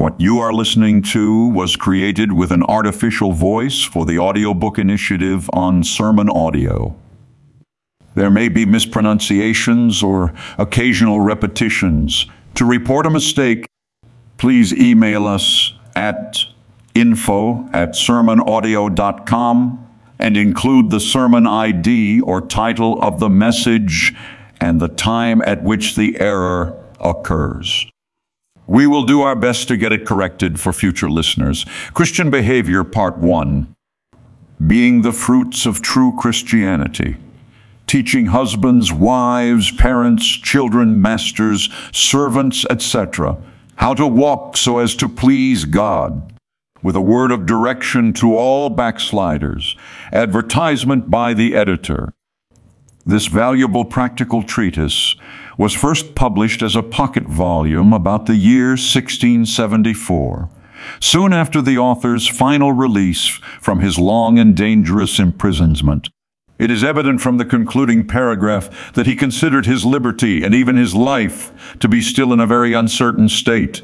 What you are listening to was created with an artificial voice for the audiobook initiative on sermon audio. There may be mispronunciations or occasional repetitions. To report a mistake, please email us at info at sermonaudio.com and include the sermon ID or title of the message and the time at which the error occurs. We will do our best to get it corrected for future listeners. Christian Behavior, Part 1 Being the Fruits of True Christianity. Teaching husbands, wives, parents, children, masters, servants, etc., how to walk so as to please God. With a word of direction to all backsliders. Advertisement by the editor. This valuable practical treatise was first published as a pocket volume about the year 1674, soon after the author's final release from his long and dangerous imprisonment. It is evident from the concluding paragraph that he considered his liberty and even his life to be still in a very uncertain state.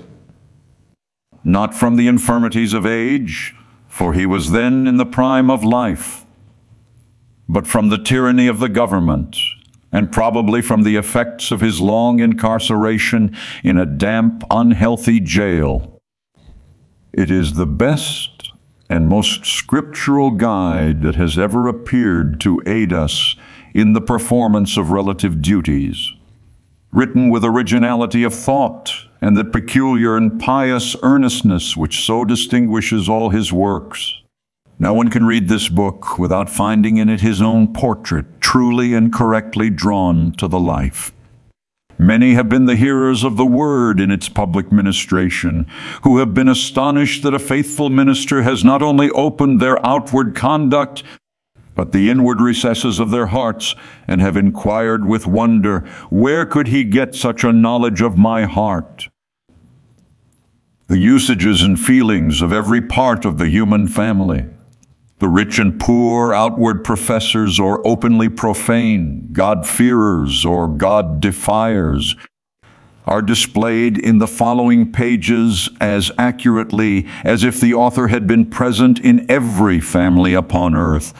Not from the infirmities of age, for he was then in the prime of life, but from the tyranny of the government and probably from the effects of his long incarceration in a damp, unhealthy jail. It is the best and most scriptural guide that has ever appeared to aid us in the performance of relative duties. Written with originality of thought and the peculiar and pious earnestness which so distinguishes all his works. No one can read this book without finding in it his own portrait, truly and correctly drawn to the life. Many have been the hearers of the word in its public ministration, who have been astonished that a faithful minister has not only opened their outward conduct, but the inward recesses of their hearts, and have inquired with wonder, Where could he get such a knowledge of my heart? The usages and feelings of every part of the human family the rich and poor, outward professors or openly profane, God-fearers or God-defiers, are displayed in the following pages as accurately as if the author had been present in every family upon earth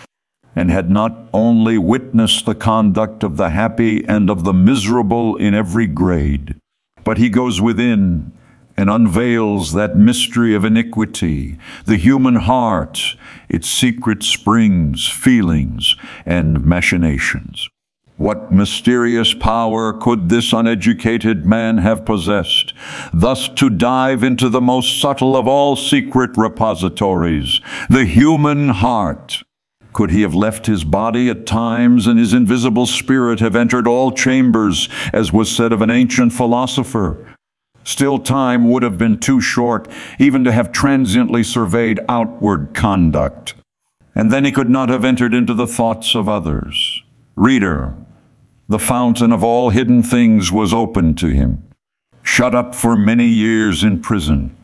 and had not only witnessed the conduct of the happy and of the miserable in every grade, but he goes within and unveils that mystery of iniquity, the human heart, its secret springs, feelings, and machinations. What mysterious power could this uneducated man have possessed, thus to dive into the most subtle of all secret repositories, the human heart? Could he have left his body at times and his invisible spirit have entered all chambers, as was said of an ancient philosopher? Still, time would have been too short even to have transiently surveyed outward conduct. And then he could not have entered into the thoughts of others. Reader, the fountain of all hidden things was open to him. Shut up for many years in prison,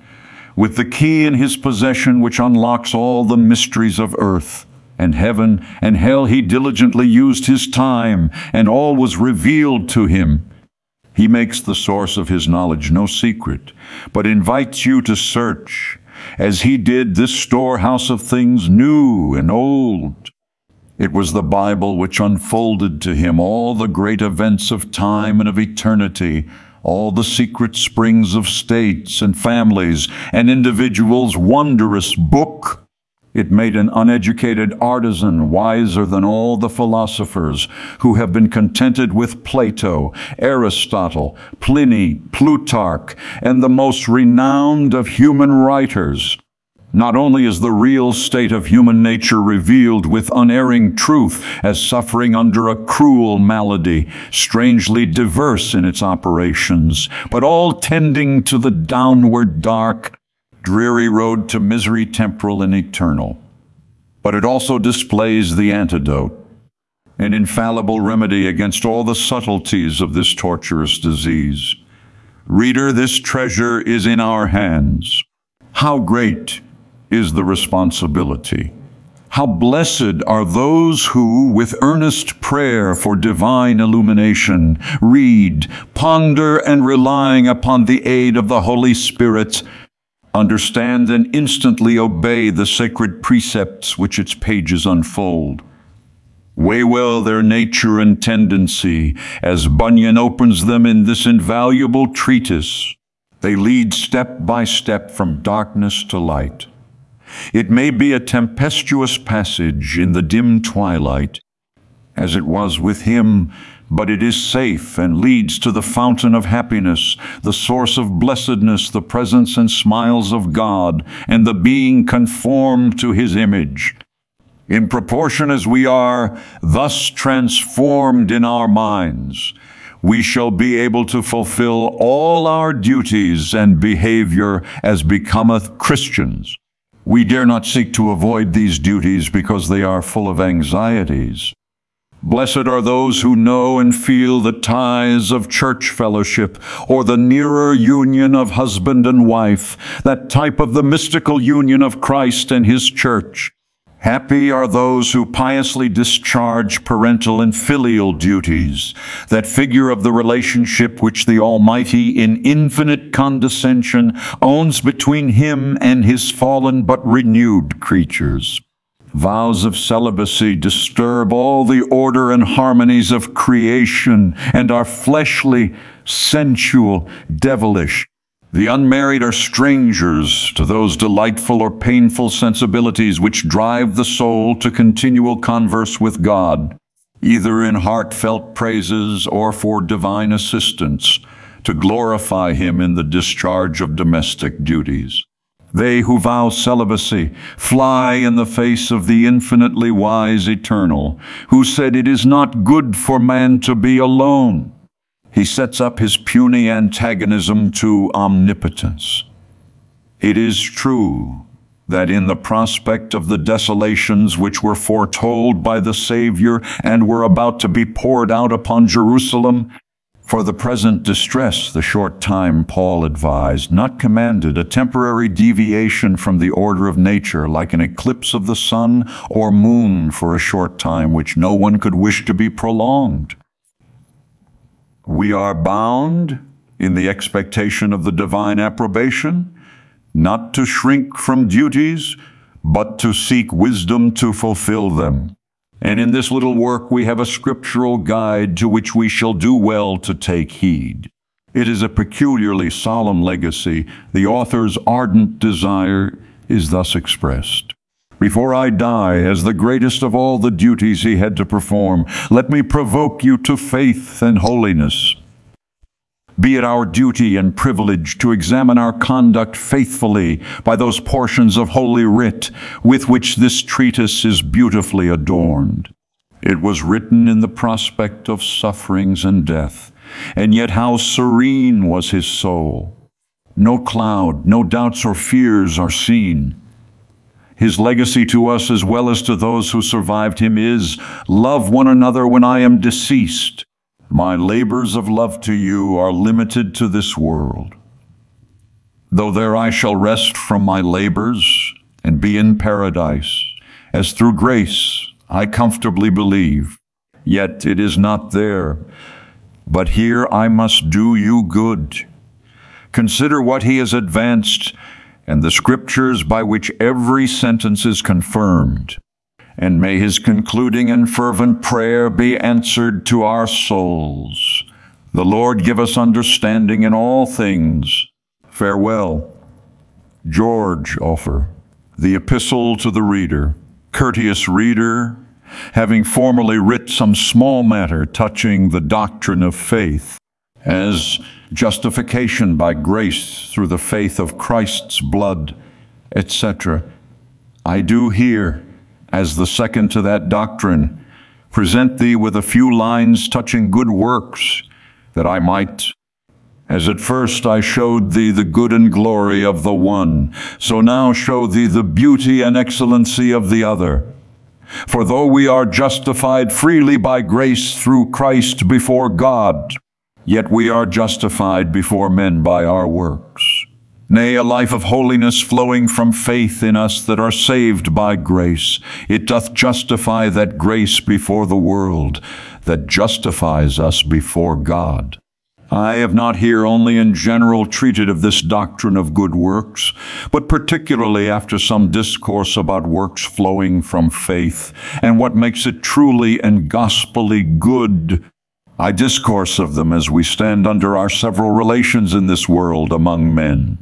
with the key in his possession which unlocks all the mysteries of earth and heaven and hell, he diligently used his time, and all was revealed to him. He makes the source of his knowledge no secret, but invites you to search, as he did this storehouse of things new and old. It was the Bible which unfolded to him all the great events of time and of eternity, all the secret springs of states and families and individuals' wondrous book it made an uneducated artisan wiser than all the philosophers who have been contented with Plato, Aristotle, Pliny, Plutarch, and the most renowned of human writers. Not only is the real state of human nature revealed with unerring truth as suffering under a cruel malady, strangely diverse in its operations, but all tending to the downward dark dreary road to misery temporal and eternal. But it also displays the antidote, an infallible remedy against all the subtleties of this torturous disease. Reader, this treasure is in our hands. How great is the responsibility! How blessed are those who, with earnest prayer for divine illumination, read, ponder, and relying upon the aid of the Holy Spirit, understand and instantly obey the sacred precepts which its pages unfold. Weigh well their nature and tendency as Bunyan opens them in this invaluable treatise. They lead step by step from darkness to light. It may be a tempestuous passage in the dim twilight, as it was with him, but it is safe and leads to the fountain of happiness, the source of blessedness, the presence and smiles of God, and the being conformed to his image. In proportion as we are thus transformed in our minds, we shall be able to fulfill all our duties and behavior as becometh Christians. We dare not seek to avoid these duties because they are full of anxieties. Blessed are those who know and feel the ties of church fellowship or the nearer union of husband and wife, that type of the mystical union of Christ and his church. Happy are those who piously discharge parental and filial duties, that figure of the relationship which the Almighty, in infinite condescension, owns between Him and His fallen but renewed creatures. Vows of celibacy disturb all the order and harmonies of creation and are fleshly, sensual, devilish. The unmarried are strangers to those delightful or painful sensibilities which drive the soul to continual converse with God, either in heartfelt praises or for divine assistance, to glorify Him in the discharge of domestic duties. They who vow celibacy fly in the face of the infinitely wise Eternal, who said, It is not good for man to be alone he sets up his puny antagonism to omnipotence. It is true that in the prospect of the desolations which were foretold by the Savior and were about to be poured out upon Jerusalem, for the present distress, the short time Paul advised, not commanded, a temporary deviation from the order of nature, like an eclipse of the sun or moon for a short time, which no one could wish to be prolonged. We are bound in the expectation of the divine approbation, not to shrink from duties, but to seek wisdom to fulfill them. And in this little work, we have a scriptural guide to which we shall do well to take heed. It is a peculiarly solemn legacy. The author's ardent desire is thus expressed. Before I die, as the greatest of all the duties he had to perform, let me provoke you to faith and holiness. Be it our duty and privilege to examine our conduct faithfully by those portions of Holy Writ with which this treatise is beautifully adorned. It was written in the prospect of sufferings and death, and yet how serene was his soul. No cloud, no doubts or fears are seen. His legacy to us as well as to those who survived him is love one another when I am deceased. My labors of love to you are limited to this world. Though there I shall rest from my labors and be in paradise, as through grace I comfortably believe, yet it is not there. But here I must do you good. Consider what he has advanced and the scriptures by which every sentence is confirmed. And may his concluding and fervent prayer be answered to our souls. The Lord give us understanding in all things. Farewell. George Offor, the Epistle to the Reader. Courteous reader, having formerly writ some small matter touching the doctrine of faith, as justification by grace through the faith of Christ's blood, etc. I do here, as the second to that doctrine, present thee with a few lines touching good works, that I might, as at first I showed thee the good and glory of the one, so now show thee the beauty and excellency of the other. For though we are justified freely by grace through Christ before God, Yet we are justified before men by our works. Nay, a life of holiness flowing from faith in us that are saved by grace. It doth justify that grace before the world, that justifies us before God. I have not here only in general treated of this doctrine of good works, but particularly after some discourse about works flowing from faith, and what makes it truly and gospelly good. I discourse of them as we stand under our several relations in this world among men,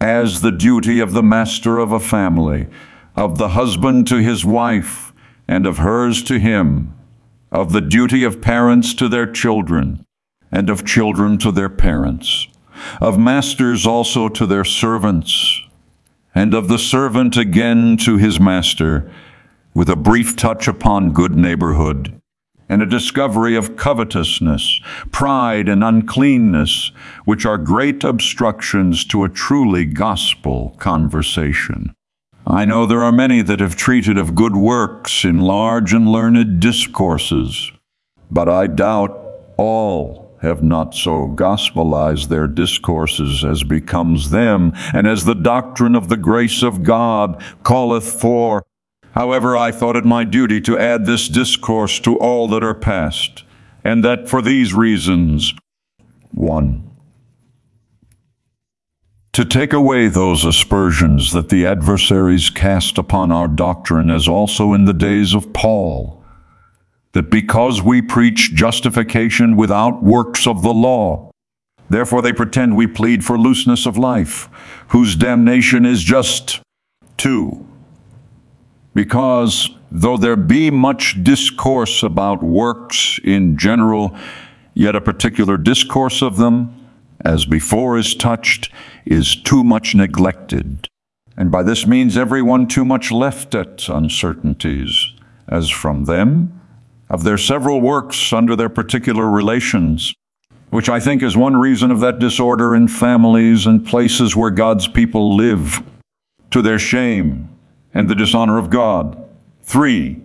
as the duty of the master of a family, of the husband to his wife, and of hers to him, of the duty of parents to their children, and of children to their parents, of masters also to their servants, and of the servant again to his master, with a brief touch upon good neighborhood, and a discovery of covetousness, pride, and uncleanness, which are great obstructions to a truly gospel conversation. I know there are many that have treated of good works in large and learned discourses, but I doubt all have not so gospelized their discourses as becomes them, and as the doctrine of the grace of God calleth for. However, I thought it my duty to add this discourse to all that are past, and that for these reasons. 1. To take away those aspersions that the adversaries cast upon our doctrine, as also in the days of Paul that because we preach justification without works of the law, therefore they pretend we plead for looseness of life, whose damnation is just two. Because though there be much discourse about works in general, yet a particular discourse of them, as before is touched, is too much neglected. And by this means everyone too much left at uncertainties, as from them of their several works under their particular relations, which I think is one reason of that disorder in families and places where God's people live, to their shame and the dishonor of God. Three,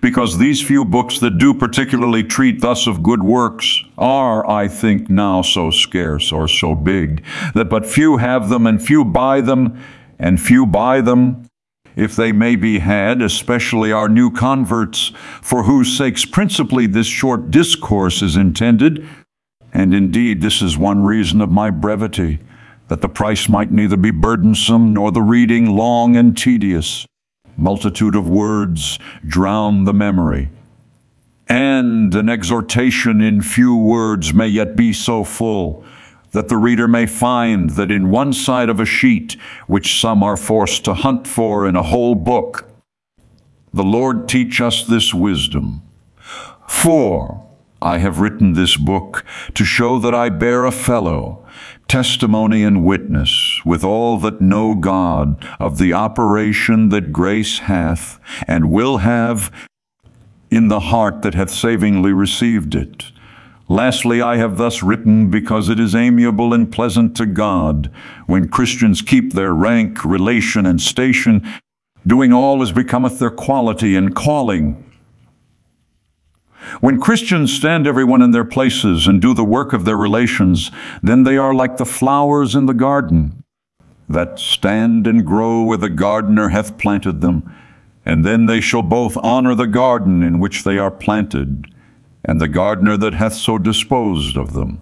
because these few books that do particularly treat thus of good works are, I think, now so scarce or so big that but few have them and few buy them, and few buy them if they may be had, especially our new converts, for whose sakes principally this short discourse is intended. And indeed, this is one reason of my brevity, that the price might neither be burdensome nor the reading long and tedious. Multitude of words drown the memory. And an exhortation in few words may yet be so full that the reader may find that in one side of a sheet, which some are forced to hunt for in a whole book, the Lord teach us this wisdom. For I have written this book to show that I bear a fellow, testimony and witness with all that know God of the operation that grace hath and will have in the heart that hath savingly received it. Lastly, I have thus written because it is amiable and pleasant to God when Christians keep their rank, relation, and station, doing all as becometh their quality and calling. When Christians stand everyone in their places and do the work of their relations, then they are like the flowers in the garden that stand and grow where the gardener hath planted them, and then they shall both honor the garden in which they are planted and the gardener that hath so disposed of them.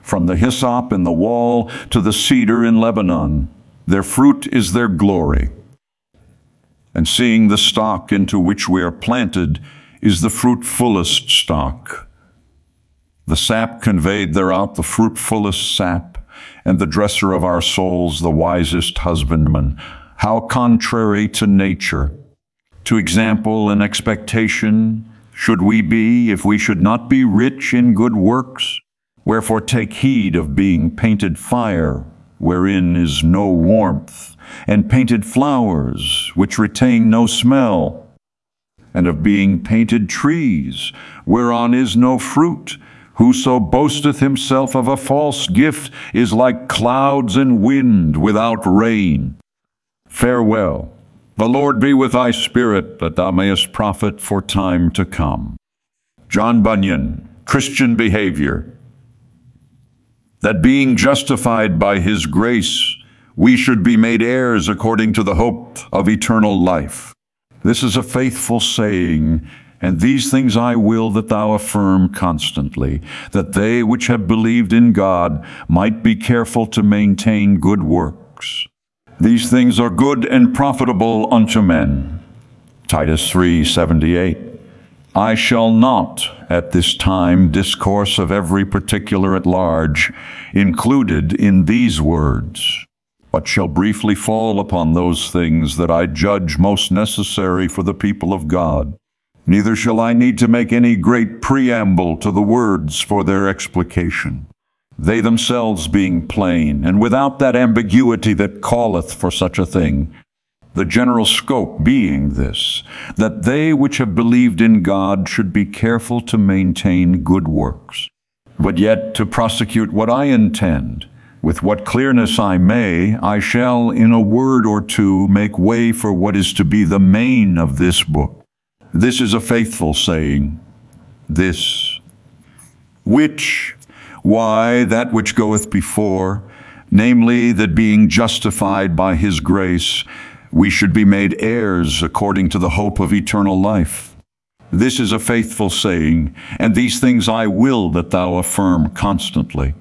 From the hyssop in the wall to the cedar in Lebanon, their fruit is their glory. And seeing the stock into which we are planted is the fruitfulest stock. The sap conveyed thereout the fruitfulest sap, and the dresser of our souls the wisest husbandman. How contrary to nature, to example and expectation, should we be if we should not be rich in good works? Wherefore take heed of being painted fire, wherein is no warmth, and painted flowers, which retain no smell, and of being painted trees, whereon is no fruit. Whoso boasteth himself of a false gift is like clouds and wind without rain. Farewell. The Lord be with thy spirit, that thou mayest profit for time to come. John Bunyan, Christian Behavior. That being justified by his grace, we should be made heirs according to the hope of eternal life. This is a faithful saying, And these things I will that thou affirm constantly, that they which have believed in God might be careful to maintain good works. These things are good and profitable unto men. Titus 3:78. I shall not at this time discourse of every particular at large included in these words, but shall briefly fall upon those things that I judge most necessary for the people of God. Neither shall I need to make any great preamble to the words for their explication, they themselves being plain, and without that ambiguity that calleth for such a thing, the general scope being this, that they which have believed in God should be careful to maintain good works. But yet to prosecute what I intend, with what clearness I may, I shall in a word or two make way for what is to be the main of this book. This is a faithful saying, this, which, why, that which goeth before, namely, that being justified by his grace, we should be made heirs according to the hope of eternal life. This is a faithful saying, and these things I will that thou affirm constantly.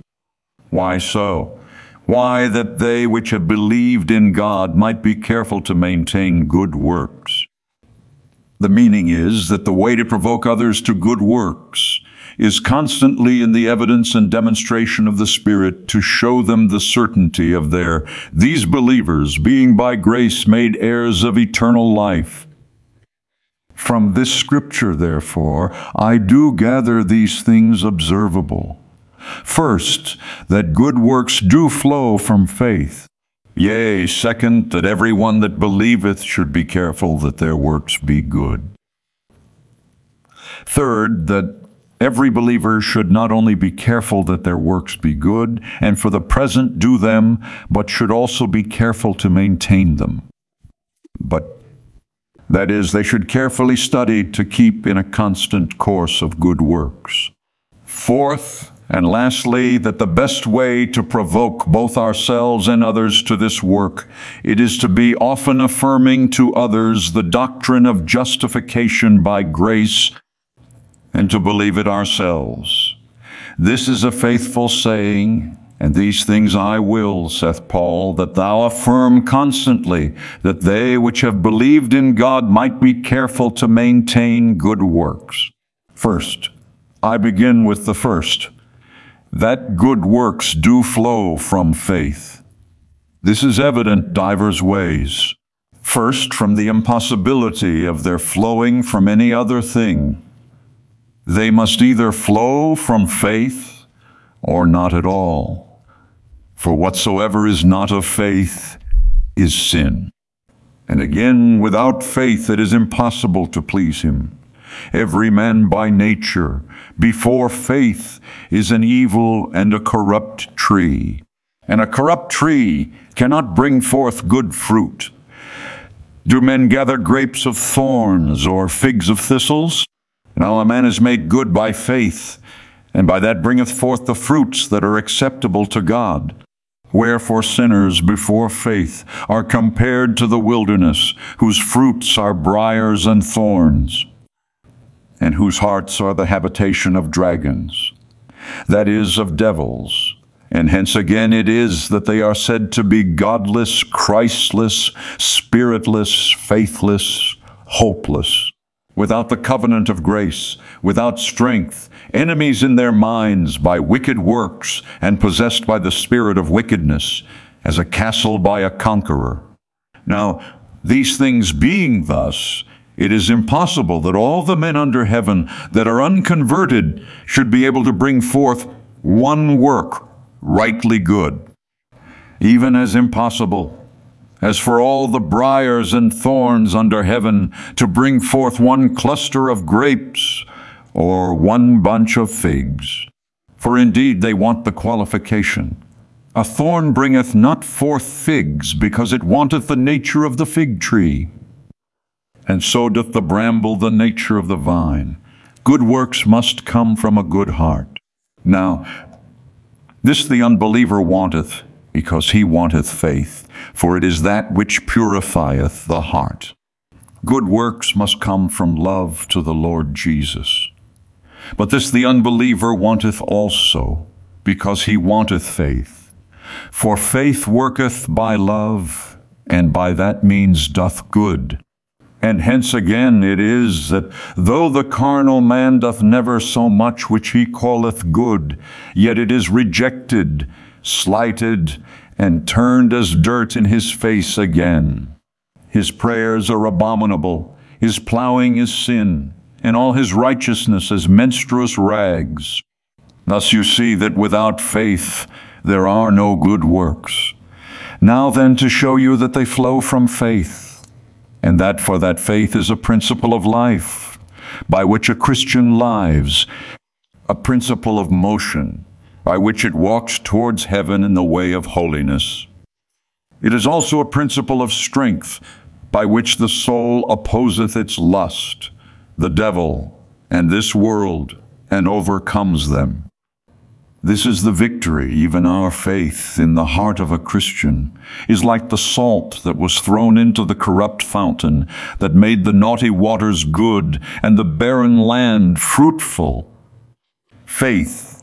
Why so? Why that they which have believed in God might be careful to maintain good works. The meaning is that the way to provoke others to good works is constantly in the evidence and demonstration of the Spirit to show them the certainty of their, these believers being by grace made heirs of eternal life. From this scripture, therefore, I do gather these things observable. First, that good works do flow from faith. Yea, second, that every one that believeth should be careful that their works be good. Third, that Every believer should not only be careful that their works be good, and for the present do them, but should also be careful to maintain them. But that is, they should carefully study to keep in a constant course of good works. Fourth, and lastly, that the best way to provoke both ourselves and others to this work, it is to be often affirming to others the doctrine of justification by grace and to believe it ourselves. This is a faithful saying, and these things I will, saith Paul, that thou affirm constantly, that they which have believed in God might be careful to maintain good works. First, I begin with the first, that good works do flow from faith. This is evident divers ways. First, from the impossibility of their flowing from any other thing, they must either flow from faith or not at all. For whatsoever is not of faith is sin. And again, without faith it is impossible to please him. Every man by nature, before faith, is an evil and a corrupt tree. And a corrupt tree cannot bring forth good fruit. Do men gather grapes of thorns or figs of thistles? Now a man is made good by faith, and by that bringeth forth the fruits that are acceptable to God. Wherefore sinners before faith are compared to the wilderness, whose fruits are briars and thorns, and whose hearts are the habitation of dragons, that is, of devils. And hence again it is that they are said to be godless, Christless, spiritless, faithless, hopeless without the covenant of grace, without strength, enemies in their minds by wicked works, and possessed by the spirit of wickedness, as a castle by a conqueror. Now, these things being thus, it is impossible that all the men under heaven that are unconverted should be able to bring forth one work rightly good, even as impossible as for all the briars and thorns under heaven, to bring forth one cluster of grapes or one bunch of figs. For indeed they want the qualification. A thorn bringeth not forth figs, because it wanteth the nature of the fig tree. And so doth the bramble the nature of the vine. Good works must come from a good heart. Now, this the unbeliever wanteth, because he wanteth faith, for it is that which purifieth the heart. Good works must come from love to the Lord Jesus. But this the unbeliever wanteth also, because he wanteth faith. For faith worketh by love, and by that means doth good. And hence again it is that though the carnal man doth never so much which he calleth good, yet it is rejected, slighted, and turned as dirt in his face again. His prayers are abominable, his plowing is sin, and all his righteousness as menstruous rags. Thus you see that without faith there are no good works. Now then, to show you that they flow from faith, and that for that faith is a principle of life, by which a Christian lives, a principle of motion, by which it walks towards heaven in the way of holiness. It is also a principle of strength, by which the soul opposeth its lust, the devil, and this world, and overcomes them. This is the victory, even our faith in the heart of a Christian, is like the salt that was thrown into the corrupt fountain, that made the naughty waters good, and the barren land fruitful. Faith,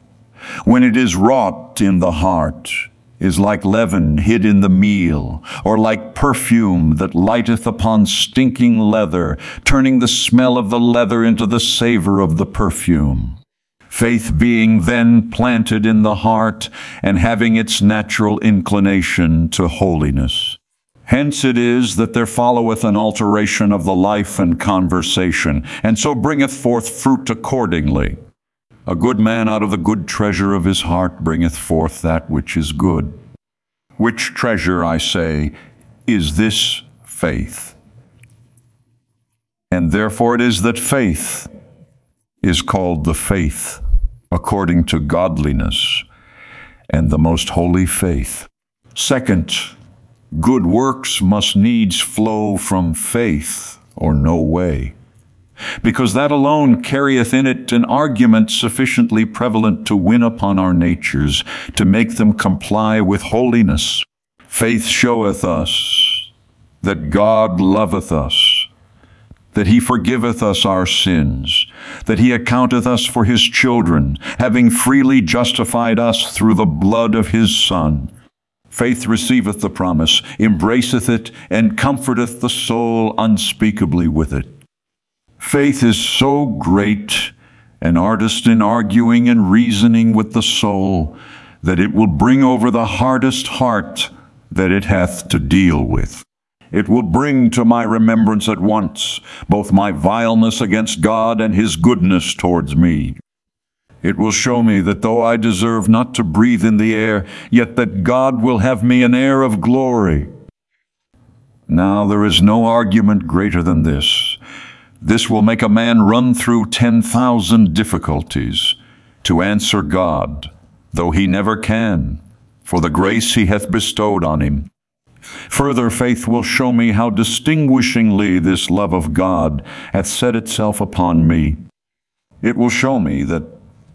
when it is wrought in the heart, is like leaven hid in the meal, or like perfume that lighteth upon stinking leather, turning the smell of the leather into the savor of the perfume faith being then planted in the heart and having its natural inclination to holiness. Hence it is that there followeth an alteration of the life and conversation, and so bringeth forth fruit accordingly. A good man out of the good treasure of his heart bringeth forth that which is good. Which treasure, I say, is this faith? And therefore it is that faith is called the faith according to godliness and the most holy faith. Second, good works must needs flow from faith or no way, because that alone carrieth in it an argument sufficiently prevalent to win upon our natures, to make them comply with holiness. Faith showeth us that God loveth us that he forgiveth us our sins, that he accounteth us for his children, having freely justified us through the blood of his Son. Faith receiveth the promise, embraceth it, and comforteth the soul unspeakably with it. Faith is so great, an artist in arguing and reasoning with the soul, that it will bring over the hardest heart that it hath to deal with. It will bring to my remembrance at once both my vileness against God and his goodness towards me. It will show me that though I deserve not to breathe in the air, yet that God will have me an heir of glory. Now there is no argument greater than this. This will make a man run through 10,000 difficulties to answer God, though he never can, for the grace he hath bestowed on him. Further, faith will show me how distinguishingly this love of God hath set itself upon me. It will show me that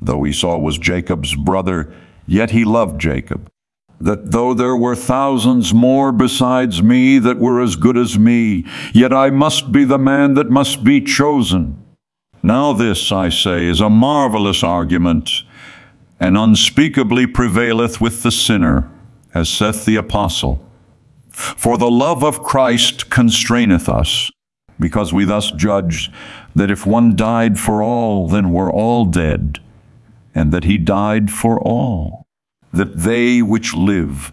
though Esau was Jacob's brother, yet he loved Jacob. That though there were thousands more besides me that were as good as me, yet I must be the man that must be chosen. Now this, I say, is a marvelous argument, and unspeakably prevaileth with the sinner, as saith the apostle. For the love of Christ constraineth us, because we thus judge that if one died for all, then we're all dead, and that he died for all, that they which live,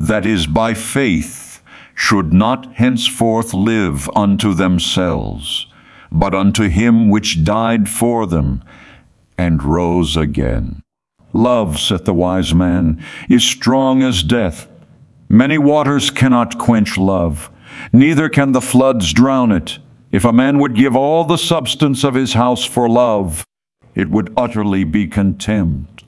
that is, by faith, should not henceforth live unto themselves, but unto him which died for them and rose again. Love, saith the wise man, is strong as death Many waters cannot quench love, neither can the floods drown it. If a man would give all the substance of his house for love, it would utterly be contemned.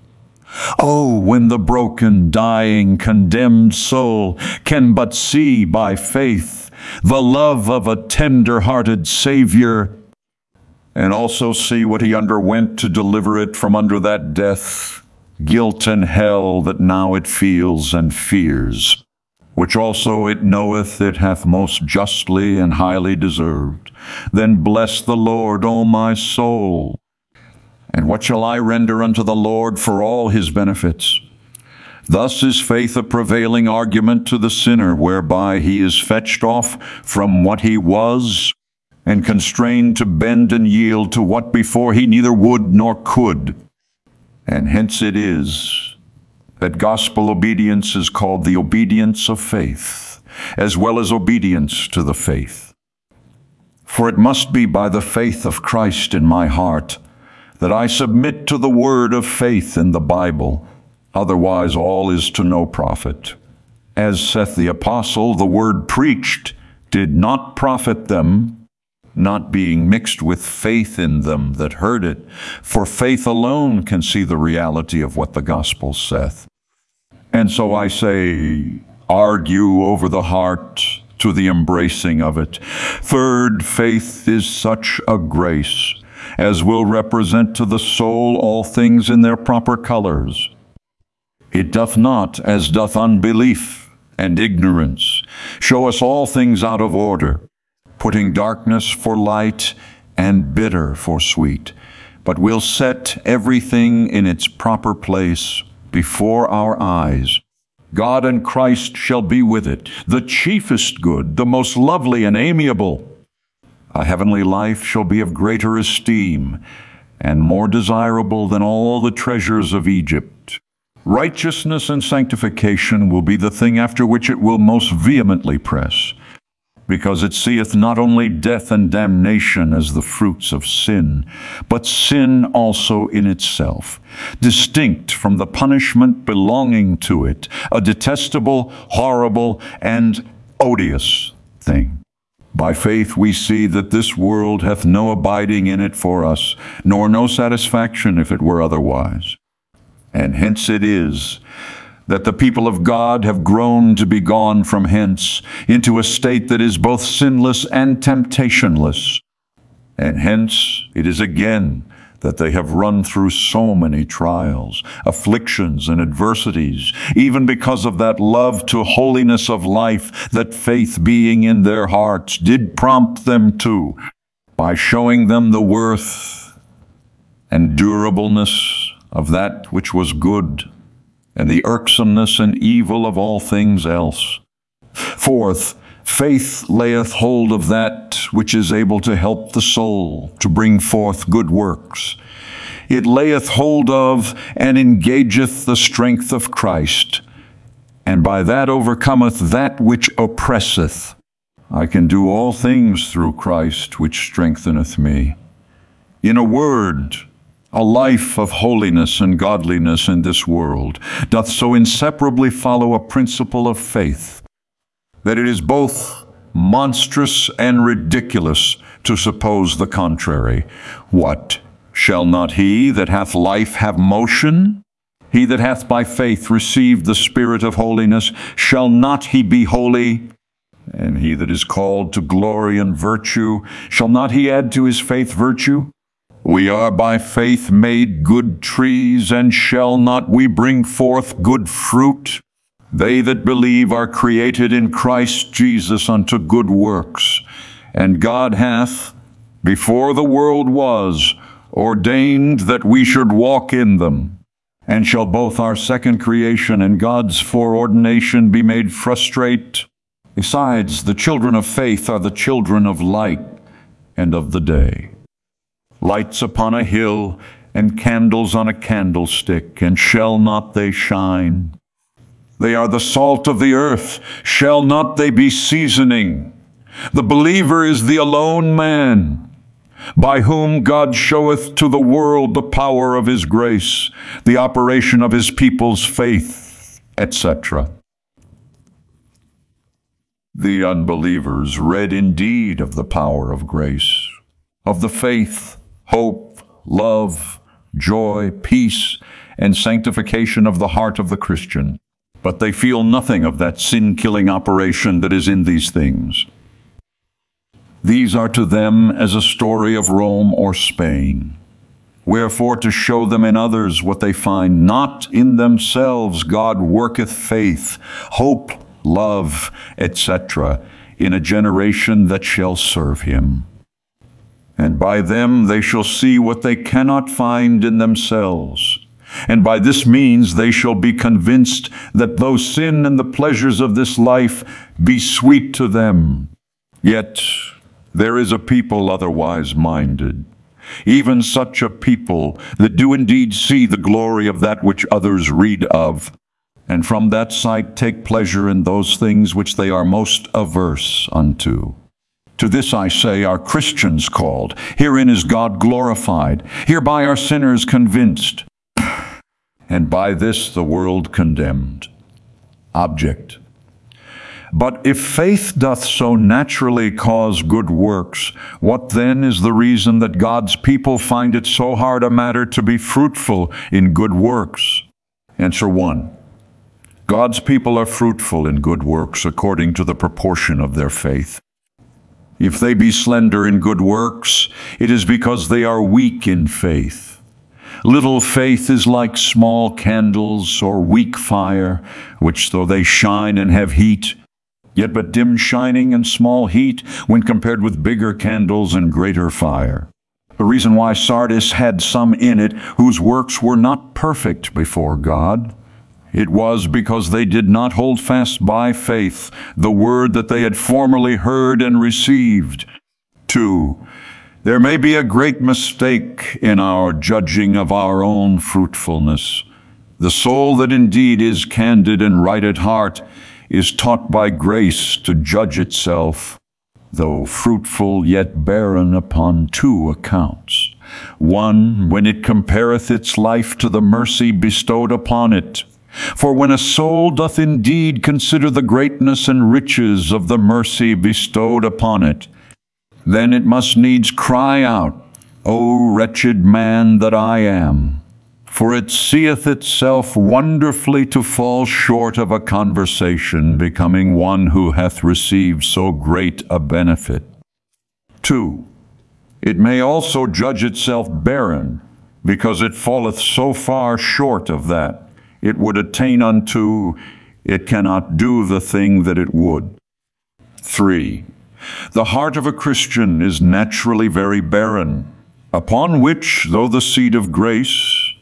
Oh, when the broken, dying, condemned soul can but see by faith the love of a tender-hearted Savior, and also see what he underwent to deliver it from under that death, guilt, and hell that now it feels and fears. Which also it knoweth it hath most justly and highly deserved. Then bless the Lord, O my soul. And what shall I render unto the Lord for all his benefits? Thus is faith a prevailing argument to the sinner, whereby he is fetched off from what he was, and constrained to bend and yield to what before he neither would nor could. And hence it is that gospel obedience is called the obedience of faith, as well as obedience to the faith. For it must be by the faith of Christ in my heart that I submit to the word of faith in the Bible, otherwise all is to no profit. As saith the apostle, the word preached did not profit them, not being mixed with faith in them that heard it. For faith alone can see the reality of what the gospel saith. And so I say, argue over the heart to the embracing of it. Third, faith is such a grace as will represent to the soul all things in their proper colors. It doth not, as doth unbelief and ignorance, show us all things out of order, putting darkness for light and bitter for sweet, but will set everything in its proper place before our eyes. God and Christ shall be with it, the chiefest good, the most lovely and amiable. A heavenly life shall be of greater esteem and more desirable than all the treasures of Egypt. Righteousness and sanctification will be the thing after which it will most vehemently press because it seeth not only death and damnation as the fruits of sin, but sin also in itself, distinct from the punishment belonging to it, a detestable, horrible, and odious thing. By faith we see that this world hath no abiding in it for us, nor no satisfaction if it were otherwise. And hence it is that the people of God have grown to be gone from hence into a state that is both sinless and temptationless. And hence it is again that they have run through so many trials, afflictions, and adversities, even because of that love to holiness of life that faith being in their hearts did prompt them to, by showing them the worth and durableness of that which was good and the irksomeness and evil of all things else. Fourth, faith layeth hold of that which is able to help the soul to bring forth good works. It layeth hold of and engageth the strength of Christ, and by that overcometh that which oppresseth. I can do all things through Christ which strengtheneth me. In a word, a life of holiness and godliness in this world doth so inseparably follow a principle of faith that it is both monstrous and ridiculous to suppose the contrary. What? Shall not he that hath life have motion? He that hath by faith received the Spirit of holiness, shall not he be holy? And he that is called to glory and virtue, shall not he add to his faith virtue? We are by faith made good trees, and shall not we bring forth good fruit? They that believe are created in Christ Jesus unto good works. And God hath, before the world was, ordained that we should walk in them. And shall both our second creation and God's foreordination be made frustrate? Besides, the children of faith are the children of light and of the day lights upon a hill, and candles on a candlestick, and shall not they shine? They are the salt of the earth. Shall not they be seasoning? The believer is the alone man, by whom God showeth to the world the power of his grace, the operation of his people's faith, etc. The unbelievers read indeed of the power of grace, of the faith, hope, love, joy, peace, and sanctification of the heart of the Christian. But they feel nothing of that sin killing operation that is in these things. These are to them as a story of Rome or Spain. Wherefore, to show them in others what they find not in themselves, God worketh faith, hope, love, etc., in a generation that shall serve him. And by them they shall see what they cannot find in themselves. And by this means they shall be convinced that though sin and the pleasures of this life be sweet to them, yet there is a people otherwise minded, even such a people that do indeed see the glory of that which others read of, and from that sight take pleasure in those things which they are most averse unto. To this I say, are Christians called. Herein is God glorified. Hereby are sinners convinced. And by this the world condemned. Object. But if faith doth so naturally cause good works, what then is the reason that God's people find it so hard a matter to be fruitful in good works? Answer 1. God's people are fruitful in good works according to the proportion of their faith. If they be slender in good works, it is because they are weak in faith. Little faith is like small candles or weak fire, which though they shine and have heat, yet but dim shining and small heat when compared with bigger candles and greater fire. The reason why Sardis had some in it whose works were not perfect before God it was because they did not hold fast by faith the word that they had formerly heard and received. Two, there may be a great mistake in our judging of our own fruitfulness. The soul that indeed is candid and right at heart is taught by grace to judge itself, though fruitful yet barren upon two accounts. One, when it compareth its life to the mercy bestowed upon it, for when a soul doth indeed consider the greatness and riches of the mercy bestowed upon it, then it must needs cry out, O wretched man that I am! For it seeth itself wonderfully to fall short of a conversation, becoming one who hath received so great a benefit. 2. It may also judge itself barren, because it falleth so far short of that it would attain unto, it cannot do the thing that it would. 3. The heart of a Christian is naturally very barren, upon which, though the seed of grace,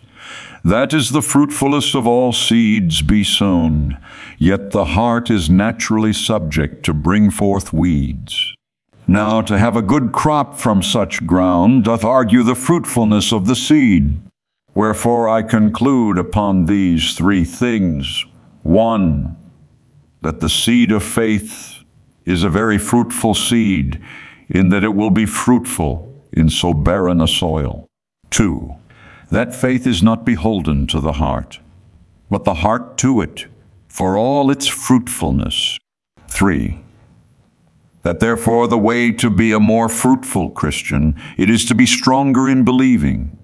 that is the fruitfulest of all seeds, be sown, yet the heart is naturally subject to bring forth weeds. Now, to have a good crop from such ground doth argue the fruitfulness of the seed. Wherefore I conclude upon these three things. One, that the seed of faith is a very fruitful seed, in that it will be fruitful in so barren a soil. Two, that faith is not beholden to the heart, but the heart to it, for all its fruitfulness. Three, that therefore the way to be a more fruitful Christian, it is to be stronger in believing,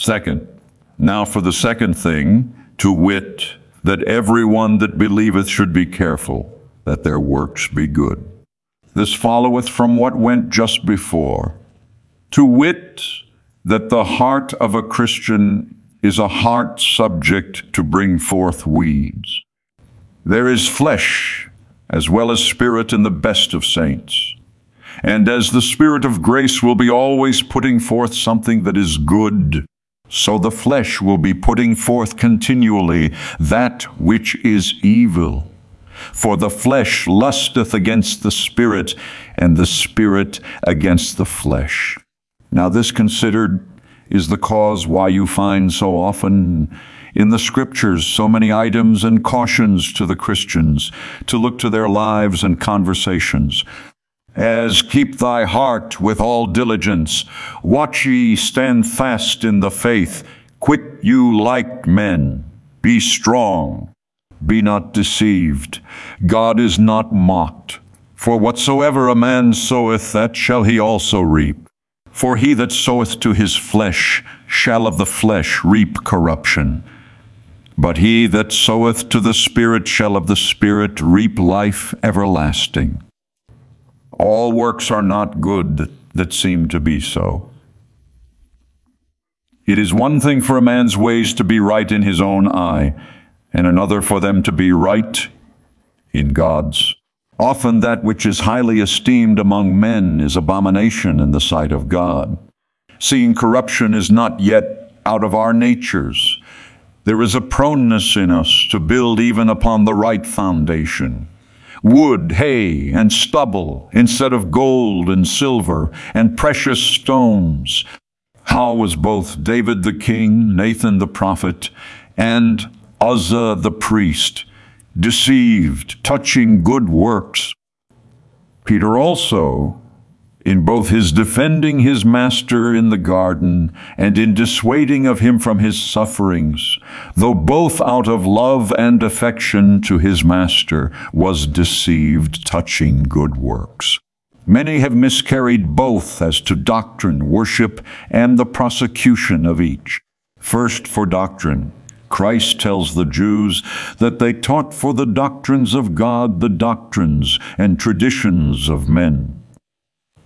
Second, now for the second thing, to wit, that every one that believeth should be careful that their works be good. This followeth from what went just before. To wit, that the heart of a Christian is a heart subject to bring forth weeds. There is flesh as well as spirit in the best of saints. And as the Spirit of grace will be always putting forth something that is good, so the flesh will be putting forth continually that which is evil. For the flesh lusteth against the spirit, and the spirit against the flesh. Now, this considered is the cause why you find so often in the scriptures so many items and cautions to the Christians to look to their lives and conversations as keep thy heart with all diligence. Watch ye, stand fast in the faith. Quit you like men. Be strong. Be not deceived. God is not mocked. For whatsoever a man soweth, that shall he also reap. For he that soweth to his flesh shall of the flesh reap corruption. But he that soweth to the Spirit shall of the Spirit reap life everlasting. All works are not good that seem to be so. It is one thing for a man's ways to be right in his own eye, and another for them to be right in God's. Often that which is highly esteemed among men is abomination in the sight of God. Seeing corruption is not yet out of our natures. There is a proneness in us to build even upon the right foundation. Wood, hay, and stubble instead of gold and silver and precious stones. How was both David the king, Nathan the prophet, and Uzzah the priest deceived, touching good works. Peter also, in both his defending his master in the garden and in dissuading of him from his sufferings, though both out of love and affection to his master, was deceived, touching good works. Many have miscarried both as to doctrine, worship, and the prosecution of each. First for doctrine. Christ tells the Jews that they taught for the doctrines of God the doctrines and traditions of men.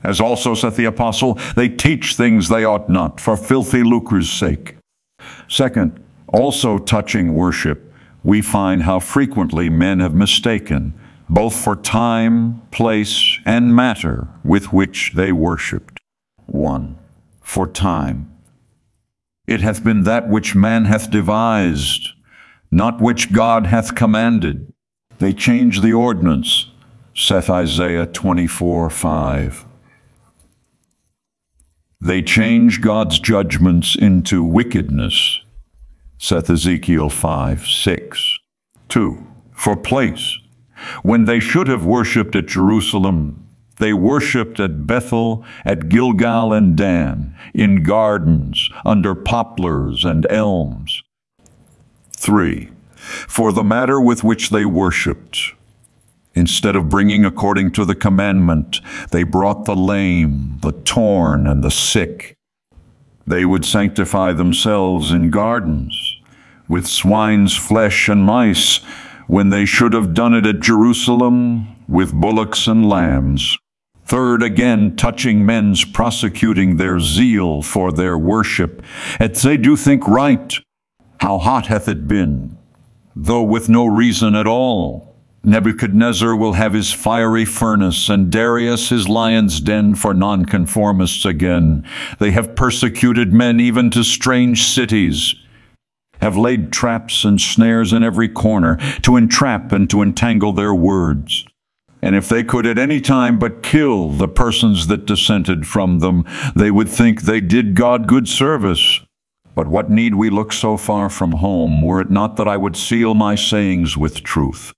As also saith the apostle, they teach things they ought not for filthy lucre's sake. Second, also touching worship, we find how frequently men have mistaken, both for time, place, and matter with which they worshipped. 1. For time. It hath been that which man hath devised, not which God hath commanded. They change the ordinance, saith Isaiah 24 5. They change God's judgments into wickedness, saith Ezekiel 5 6. 2. For place. When they should have worshipped at Jerusalem, they worshipped at Bethel, at Gilgal and Dan, in gardens, under poplars and elms. 3. For the matter with which they worshipped, instead of bringing according to the commandment, they brought the lame, the torn, and the sick. They would sanctify themselves in gardens, with swine's flesh and mice, when they should have done it at Jerusalem with bullocks and lambs. Third, again, touching men's prosecuting their zeal for their worship, as they do think right. How hot hath it been, though with no reason at all. Nebuchadnezzar will have his fiery furnace, and Darius his lion's den for nonconformists again. They have persecuted men even to strange cities, have laid traps and snares in every corner, to entrap and to entangle their words. And if they could at any time but kill the persons that dissented from them, they would think they did God good service. But what need we look so far from home, were it not that I would seal my sayings with truth?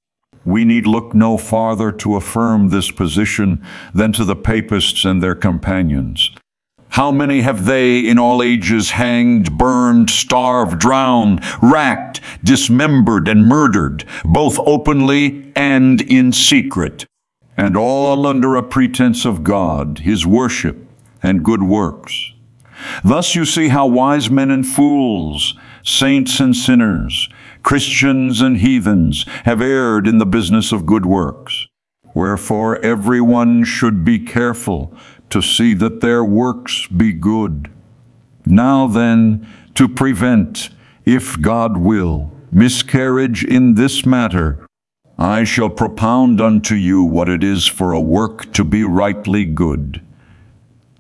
We need look no farther to affirm this position than to the papists and their companions. How many have they in all ages hanged, burned, starved, drowned, racked, dismembered, and murdered, both openly and in secret? and all under a pretense of God, his worship, and good works. Thus you see how wise men and fools, saints and sinners, Christians and heathens have erred in the business of good works. Wherefore every one should be careful to see that their works be good. Now then, to prevent, if God will, miscarriage in this matter, I shall propound unto you what it is for a work to be rightly good.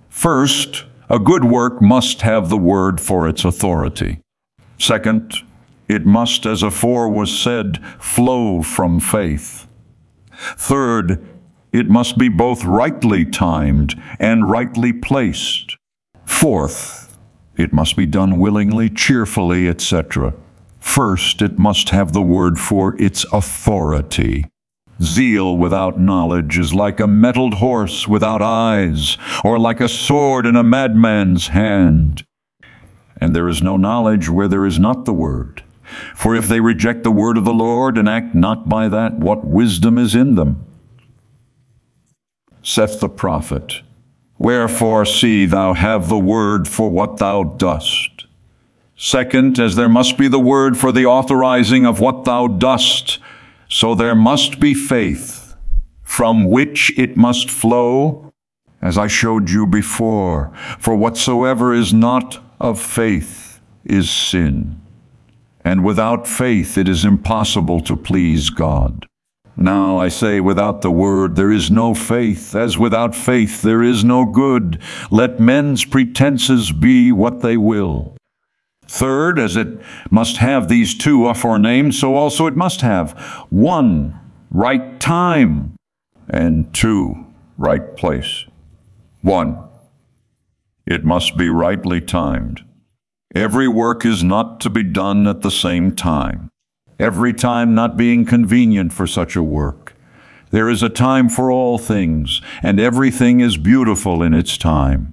First, a good work must have the word for its authority. Second, it must, as afore was said, flow from faith. Third, it must be both rightly timed and rightly placed. Fourth, it must be done willingly, cheerfully, etc. First, it must have the word for its authority. Zeal without knowledge is like a mettled horse without eyes, or like a sword in a madman's hand. And there is no knowledge where there is not the word. For if they reject the word of the Lord and act not by that, what wisdom is in them? Saith the prophet, Wherefore see thou have the word for what thou dost. Second, as there must be the word for the authorizing of what thou dost, so there must be faith, from which it must flow, as I showed you before. For whatsoever is not of faith is sin. And without faith it is impossible to please God. Now I say, without the word there is no faith, as without faith there is no good. Let men's pretenses be what they will. Third, as it must have these two aforenamed, so also it must have one, right time, and two, right place. One, it must be rightly timed. Every work is not to be done at the same time every time not being convenient for such a work. There is a time for all things, and everything is beautiful in its time.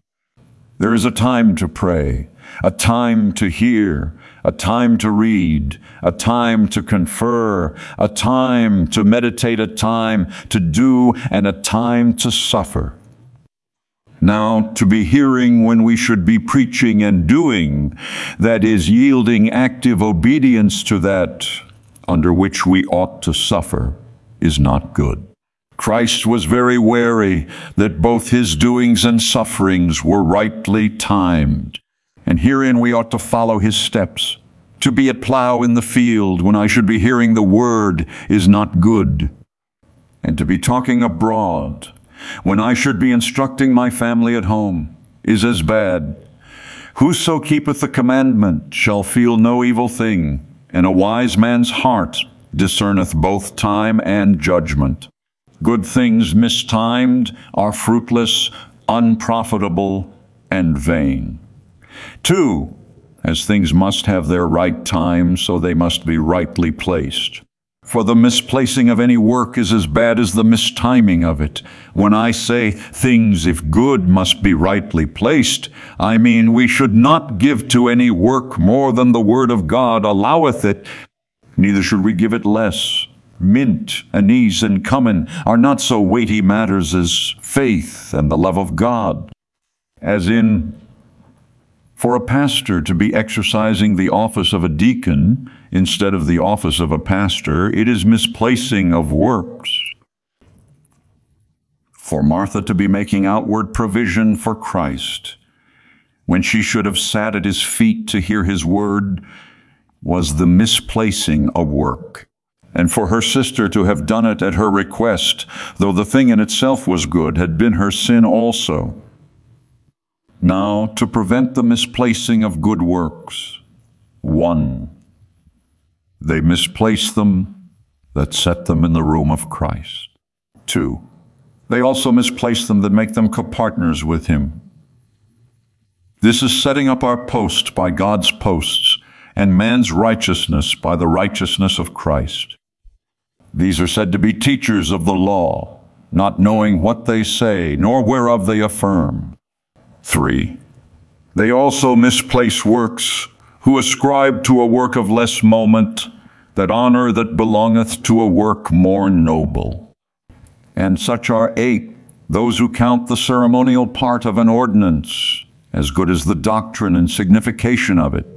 There is a time to pray, a time to hear, a time to read, a time to confer, a time to meditate, a time to do, and a time to suffer. Now, to be hearing when we should be preaching and doing, that is, yielding active obedience to that under which we ought to suffer is not good. Christ was very wary that both his doings and sufferings were rightly timed, and herein we ought to follow his steps. To be at plow in the field when I should be hearing the word is not good, and to be talking abroad when I should be instructing my family at home is as bad. Whoso keepeth the commandment shall feel no evil thing, and a wise man's heart discerneth both time and judgment. Good things mistimed are fruitless, unprofitable, and vain. Two, as things must have their right time, so they must be rightly placed. For the misplacing of any work is as bad as the mistiming of it. When I say things, if good, must be rightly placed, I mean we should not give to any work more than the word of God alloweth it, neither should we give it less. Mint, anise, and cumin are not so weighty matters as faith and the love of God, as in for a pastor to be exercising the office of a deacon instead of the office of a pastor, it is misplacing of works. For Martha to be making outward provision for Christ, when she should have sat at his feet to hear his word, was the misplacing of work. And for her sister to have done it at her request, though the thing in itself was good, had been her sin also. Now, to prevent the misplacing of good works, one, they misplace them that set them in the room of Christ. Two, they also misplace them that make them co-partners with him. This is setting up our post by God's posts, and man's righteousness by the righteousness of Christ. These are said to be teachers of the law, not knowing what they say, nor whereof they affirm. 3. They also misplace works, who ascribe to a work of less moment that honor that belongeth to a work more noble. And such are eight, those who count the ceremonial part of an ordinance as good as the doctrine and signification of it.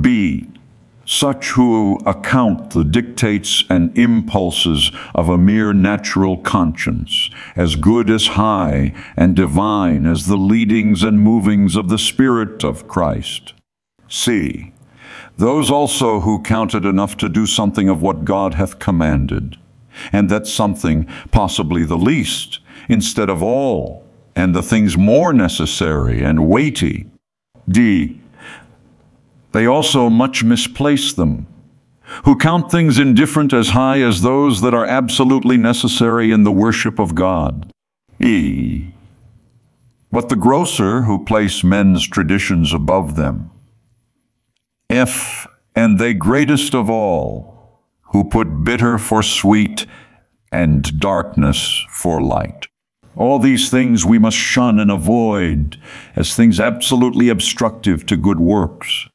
B such who account the dictates and impulses of a mere natural conscience, as good as high and divine as the leadings and movings of the Spirit of Christ. C. Those also who counted enough to do something of what God hath commanded, and that something, possibly the least, instead of all, and the things more necessary and weighty. D they also much misplace them, who count things indifferent as high as those that are absolutely necessary in the worship of God. E. But the grosser who place men's traditions above them. F. And they greatest of all, who put bitter for sweet and darkness for light. All these things we must shun and avoid as things absolutely obstructive to good works.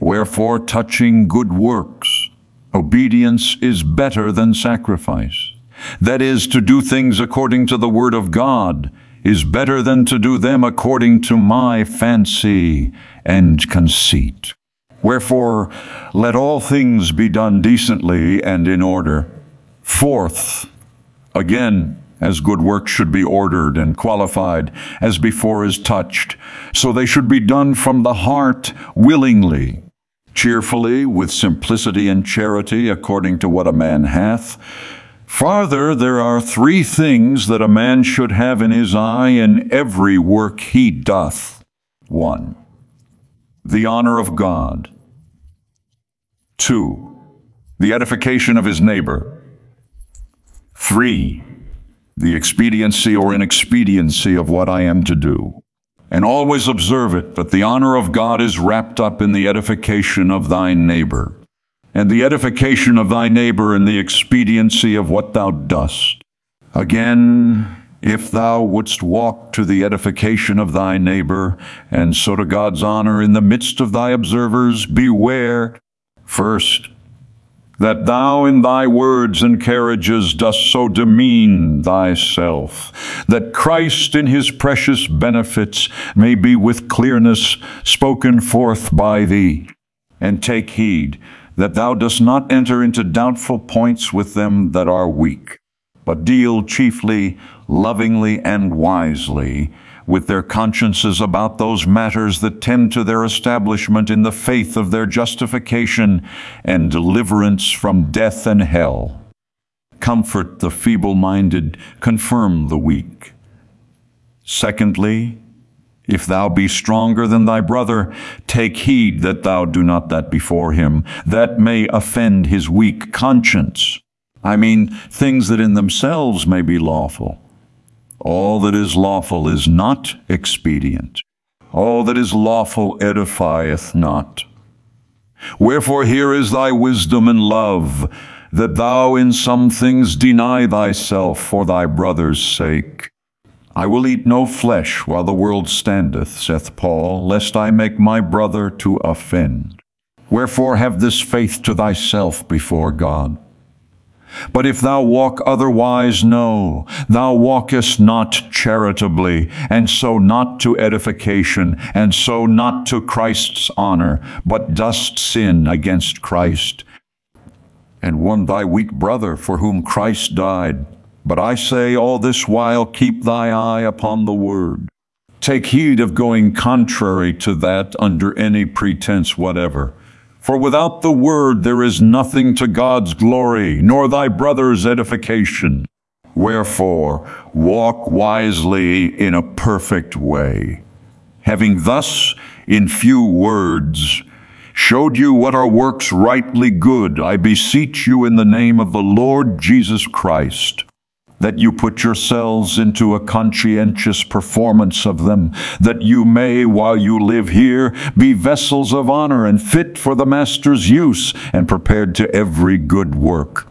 Wherefore, touching good works, obedience is better than sacrifice. That is, to do things according to the word of God is better than to do them according to my fancy and conceit. Wherefore, let all things be done decently and in order. Fourth, again, as good works should be ordered and qualified as before is touched, so they should be done from the heart willingly cheerfully, with simplicity and charity, according to what a man hath, Farther, there are three things that a man should have in his eye in every work he doth. 1. The honor of God. 2. The edification of his neighbor. 3. The expediency or inexpediency of what I am to do. And always observe it that the honor of God is wrapped up in the edification of thy neighbor and the edification of thy neighbor in the expediency of what thou dost. Again, if thou wouldst walk to the edification of thy neighbor, and so to God's honor in the midst of thy observers, beware, first, that thou in thy words and carriages dost so demean thyself, that Christ in his precious benefits may be with clearness spoken forth by thee. And take heed that thou dost not enter into doubtful points with them that are weak, but deal chiefly, lovingly, and wisely with their consciences about those matters that tend to their establishment in the faith of their justification and deliverance from death and hell. Comfort the feeble minded, confirm the weak. Secondly, if thou be stronger than thy brother, take heed that thou do not that before him, that may offend his weak conscience. I mean, things that in themselves may be lawful. All that is lawful is not expedient. All that is lawful edifieth not. Wherefore here is thy wisdom and love, that thou in some things deny thyself for thy brother's sake I will eat no flesh while the world standeth, saith Paul, lest I make my brother to offend. Wherefore have this faith to thyself before God. But if thou walk otherwise, know, thou walkest not charitably, and so not to edification, and so not to Christ's honor, but dost sin against Christ, and one thy weak brother for whom Christ died. But I say all this while keep thy eye upon the word. Take heed of going contrary to that under any pretense whatever. For without the word there is nothing to God's glory, nor thy brother's edification. Wherefore, walk wisely in a perfect way. Having thus, in few words, showed you what are works rightly good, I beseech you in the name of the Lord Jesus Christ that you put yourselves into a conscientious performance of them, that you may, while you live here, be vessels of honor and fit for the Master's use and prepared to every good work.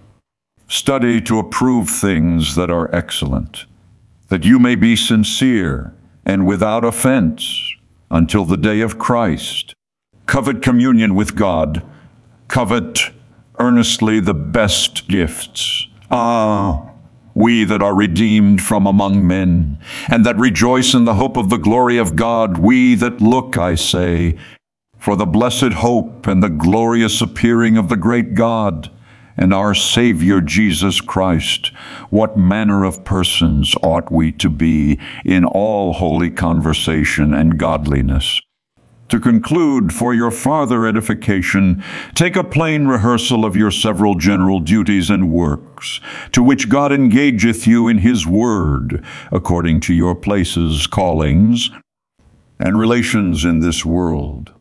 Study to approve things that are excellent, that you may be sincere and without offense until the day of Christ. Covet communion with God. Covet earnestly the best gifts. Ah, we that are redeemed from among men, and that rejoice in the hope of the glory of God, we that look, I say, for the blessed hope and the glorious appearing of the great God and our Savior Jesus Christ, what manner of persons ought we to be in all holy conversation and godliness? To conclude, for your farther edification, take a plain rehearsal of your several general duties and works, to which God engageth you in His Word, according to your places, callings, and relations in this world